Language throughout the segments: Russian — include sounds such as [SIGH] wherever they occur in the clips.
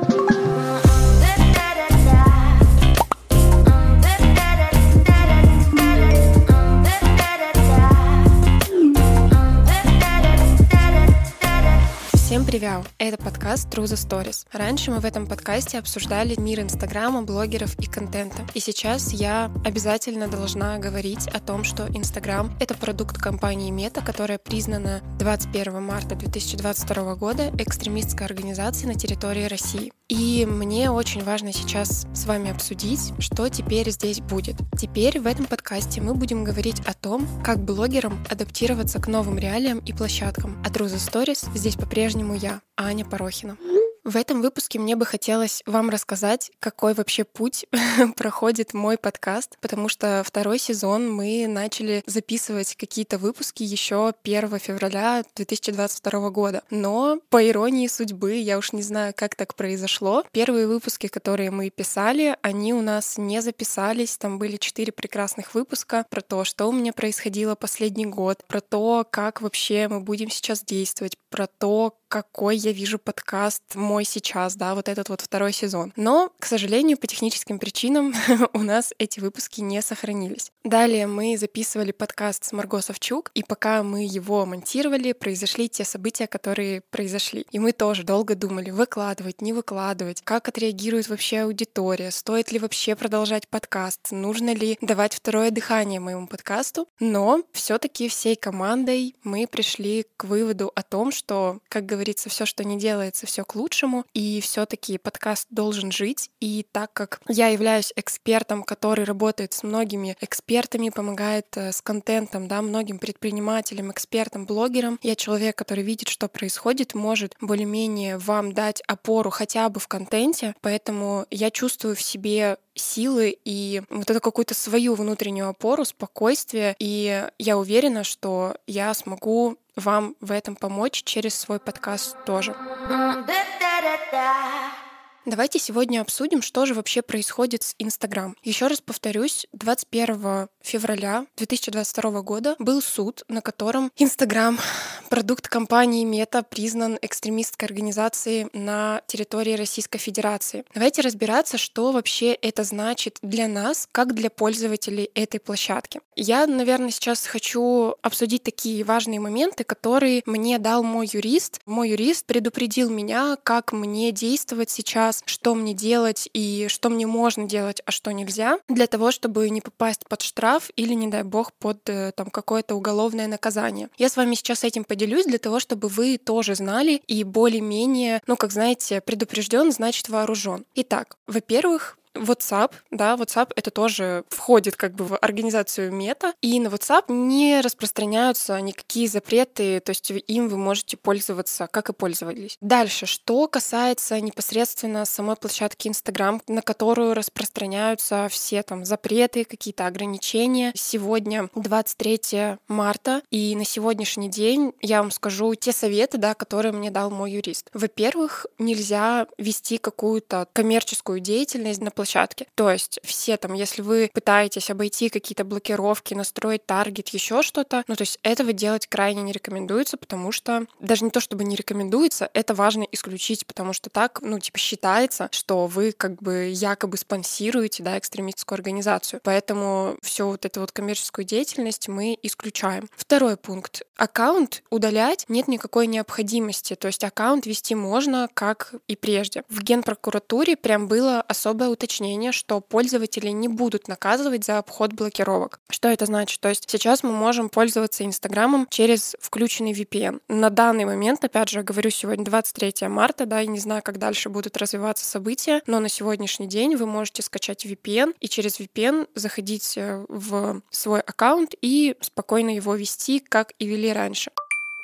thank you привет! Это подкаст True the Stories. Раньше мы в этом подкасте обсуждали мир Инстаграма, блогеров и контента. И сейчас я обязательно должна говорить о том, что Инстаграм — это продукт компании Мета, которая признана 21 марта 2022 года экстремистской организацией на территории России. И мне очень важно сейчас с вами обсудить, что теперь здесь будет. Теперь в этом подкасте мы будем говорить о том, как блогерам адаптироваться к новым реалиям и площадкам. А True the Stories здесь по-прежнему по-прежнему Аня Порохина. В этом выпуске мне бы хотелось вам рассказать, какой вообще путь [LAUGHS] проходит мой подкаст, потому что второй сезон мы начали записывать какие-то выпуски еще 1 февраля 2022 года. Но по иронии судьбы, я уж не знаю, как так произошло, первые выпуски, которые мы писали, они у нас не записались. Там были четыре прекрасных выпуска про то, что у меня происходило последний год, про то, как вообще мы будем сейчас действовать, про то, какой я вижу подкаст мой сейчас, да, вот этот вот второй сезон. Но, к сожалению, по техническим причинам [LAUGHS] у нас эти выпуски не сохранились. Далее мы записывали подкаст с Марго Савчук, и пока мы его монтировали, произошли те события, которые произошли. И мы тоже долго думали, выкладывать, не выкладывать, как отреагирует вообще аудитория, стоит ли вообще продолжать подкаст, нужно ли давать второе дыхание моему подкасту. Но все таки всей командой мы пришли к выводу о том, что, как говорится, говорится, все, что не делается, все к лучшему. И все-таки подкаст должен жить. И так как я являюсь экспертом, который работает с многими экспертами, помогает э, с контентом, да, многим предпринимателям, экспертам, блогерам, я человек, который видит, что происходит, может более-менее вам дать опору хотя бы в контенте. Поэтому я чувствую в себе силы и вот эту какую-то свою внутреннюю опору, спокойствие. И я уверена, что я смогу вам в этом помочь через свой подкаст тоже. Давайте сегодня обсудим, что же вообще происходит с Инстаграм. Еще раз повторюсь, 21 февраля 2022 года был суд, на котором Инстаграм, [LAUGHS] продукт компании Мета, признан экстремистской организацией на территории Российской Федерации. Давайте разбираться, что вообще это значит для нас, как для пользователей этой площадки. Я, наверное, сейчас хочу обсудить такие важные моменты, которые мне дал мой юрист. Мой юрист предупредил меня, как мне действовать сейчас раз, что мне делать и что мне можно делать, а что нельзя, для того, чтобы не попасть под штраф или, не дай бог, под э, там какое-то уголовное наказание. Я с вами сейчас этим поделюсь для того, чтобы вы тоже знали и более-менее, ну, как знаете, предупрежден, значит вооружен. Итак, во-первых, WhatsApp, да, WhatsApp это тоже входит как бы в организацию мета, и на WhatsApp не распространяются никакие запреты, то есть им вы можете пользоваться, как и пользовались. Дальше, что касается непосредственно самой площадки Instagram, на которую распространяются все там запреты, какие-то ограничения. Сегодня 23 марта, и на сегодняшний день я вам скажу те советы, да, которые мне дал мой юрист. Во-первых, нельзя вести какую-то коммерческую деятельность на площадке. То есть все там, если вы пытаетесь обойти какие-то блокировки, настроить таргет, еще что-то, ну то есть этого делать крайне не рекомендуется, потому что даже не то чтобы не рекомендуется, это важно исключить, потому что так, ну типа считается, что вы как бы якобы спонсируете, да, экстремистскую организацию. Поэтому все вот эту вот коммерческую деятельность мы исключаем. Второй пункт. Аккаунт удалять нет никакой необходимости. То есть аккаунт вести можно, как и прежде. В Генпрокуратуре прям было особое уточнение уточнение, что пользователи не будут наказывать за обход блокировок. Что это значит? То есть сейчас мы можем пользоваться Инстаграмом через включенный VPN. На данный момент, опять же, говорю, сегодня 23 марта, да, и не знаю, как дальше будут развиваться события, но на сегодняшний день вы можете скачать VPN и через VPN заходить э, в свой аккаунт и спокойно его вести, как и вели раньше.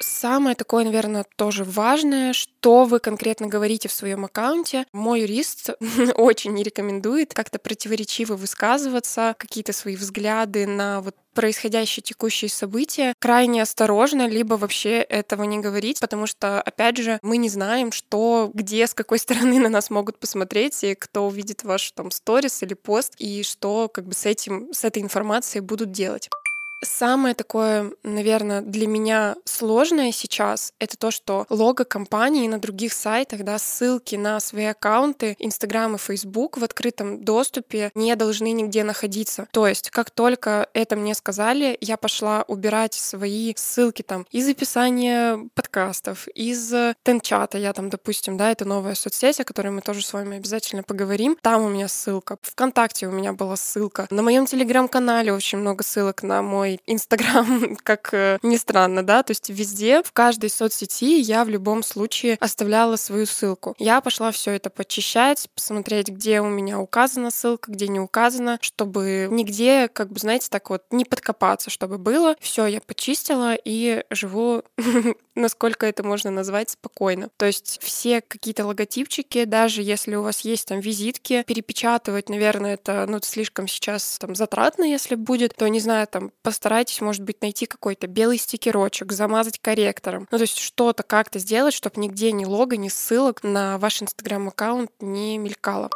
Самое такое, наверное, тоже важное, что вы конкретно говорите в своем аккаунте. Мой юрист [LAUGHS] очень не рекомендует как-то противоречиво высказываться, какие-то свои взгляды на вот происходящие текущие события крайне осторожно, либо вообще этого не говорить, потому что, опять же, мы не знаем, что, где, с какой стороны на нас могут посмотреть, и кто увидит ваш там сторис или пост, и что как бы с этим, с этой информацией будут делать. Самое такое, наверное, для меня сложное сейчас — это то, что лого компании на других сайтах, да, ссылки на свои аккаунты Инстаграм и Фейсбук в открытом доступе не должны нигде находиться. То есть, как только это мне сказали, я пошла убирать свои ссылки там из описания подкастов, из тенчата. Я там, допустим, да, это новая соцсеть, о которой мы тоже с вами обязательно поговорим. Там у меня ссылка. Вконтакте у меня была ссылка. На моем телеграм-канале очень много ссылок на мой мой Инстаграм, [LAUGHS] как э, ни странно, да, то есть везде, в каждой соцсети я в любом случае оставляла свою ссылку. Я пошла все это почищать, посмотреть, где у меня указана ссылка, где не указана, чтобы нигде, как бы, знаете, так вот не подкопаться, чтобы было. Все, я почистила и живу [LAUGHS] насколько это можно назвать спокойно. То есть все какие-то логотипчики, даже если у вас есть там визитки, перепечатывать, наверное, это ну, слишком сейчас там затратно, если будет, то, не знаю, там постарайтесь, может быть, найти какой-то белый стикерочек, замазать корректором. Ну, то есть что-то как-то сделать, чтобы нигде ни лого, ни ссылок на ваш инстаграм-аккаунт не мелькало.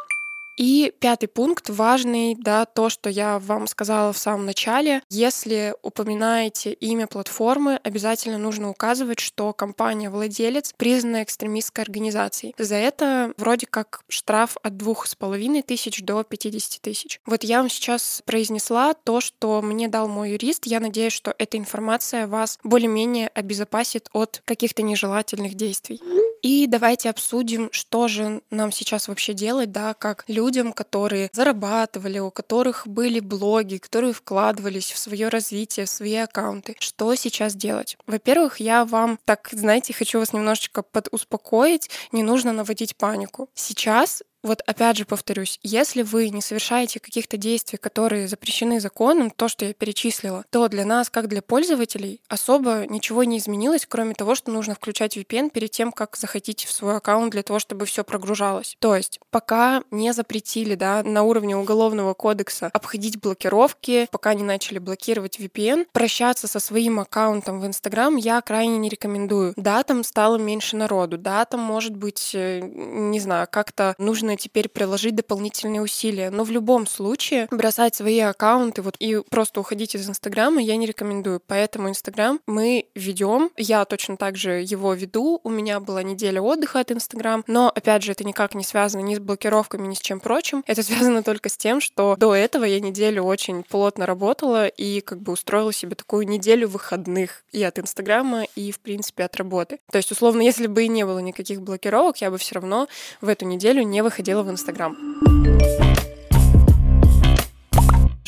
И пятый пункт важный, да, то, что я вам сказала в самом начале. Если упоминаете имя платформы, обязательно нужно указывать, что компания-владелец признана экстремистской организацией. За это вроде как штраф от двух с половиной тысяч до 50 тысяч. Вот я вам сейчас произнесла то, что мне дал мой юрист. Я надеюсь, что эта информация вас более-менее обезопасит от каких-то нежелательных действий. И давайте обсудим, что же нам сейчас вообще делать, да, как людям, которые зарабатывали, у которых были блоги, которые вкладывались в свое развитие, в свои аккаунты. Что сейчас делать? Во-первых, я вам, так, знаете, хочу вас немножечко подуспокоить, не нужно наводить панику. Сейчас вот опять же повторюсь, если вы не совершаете каких-то действий, которые запрещены законом, то, что я перечислила, то для нас, как для пользователей, особо ничего не изменилось, кроме того, что нужно включать VPN перед тем, как захотите в свой аккаунт для того, чтобы все прогружалось. То есть пока не запретили да, на уровне уголовного кодекса обходить блокировки, пока не начали блокировать VPN, прощаться со своим аккаунтом в Instagram я крайне не рекомендую. Да, там стало меньше народу, да, там может быть, э, не знаю, как-то нужно нужно теперь приложить дополнительные усилия. Но в любом случае бросать свои аккаунты вот и просто уходить из Инстаграма я не рекомендую. Поэтому Инстаграм мы ведем. Я точно так же его веду. У меня была неделя отдыха от Инстаграм. Но, опять же, это никак не связано ни с блокировками, ни с чем прочим. Это [LAUGHS] связано только с тем, что до этого я неделю очень плотно работала и как бы устроила себе такую неделю выходных и от Инстаграма, и, в принципе, от работы. То есть, условно, если бы и не было никаких блокировок, я бы все равно в эту неделю не выходила выходила в Инстаграм.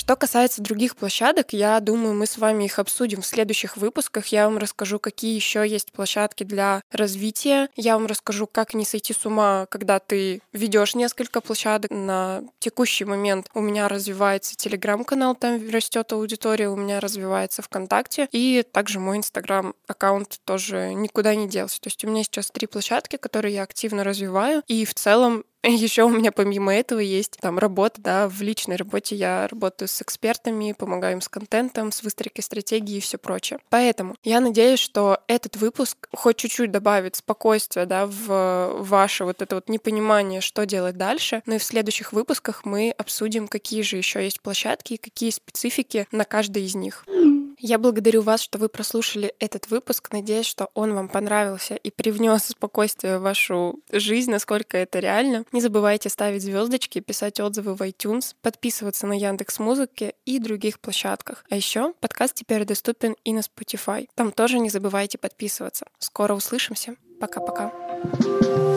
Что касается других площадок, я думаю, мы с вами их обсудим в следующих выпусках. Я вам расскажу, какие еще есть площадки для развития. Я вам расскажу, как не сойти с ума, когда ты ведешь несколько площадок. На текущий момент у меня развивается телеграм-канал, там растет аудитория, у меня развивается ВКонтакте. И также мой инстаграм-аккаунт тоже никуда не делся. То есть у меня сейчас три площадки, которые я активно развиваю. И в целом [LAUGHS] еще у меня помимо этого есть там работа, да, в личной работе я работаю с экспертами, помогаю им с контентом, с выстройкой стратегии и все прочее. Поэтому я надеюсь, что этот выпуск хоть чуть-чуть добавит спокойствия, да, в ваше вот это вот непонимание, что делать дальше. Но и в следующих выпусках мы обсудим, какие же еще есть площадки и какие специфики на каждой из них. Я благодарю вас, что вы прослушали этот выпуск. Надеюсь, что он вам понравился и привнес спокойствие в вашу жизнь, насколько это реально. Не забывайте ставить звездочки, писать отзывы в iTunes, подписываться на Яндекс Музыке и других площадках. А еще подкаст теперь доступен и на Spotify. Там тоже не забывайте подписываться. Скоро услышимся. Пока-пока. thank you